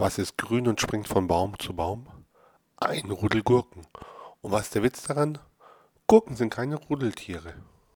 Was ist grün und springt von Baum zu Baum? Ein Rudel Gurken. Und was ist der Witz daran? Gurken sind keine Rudeltiere.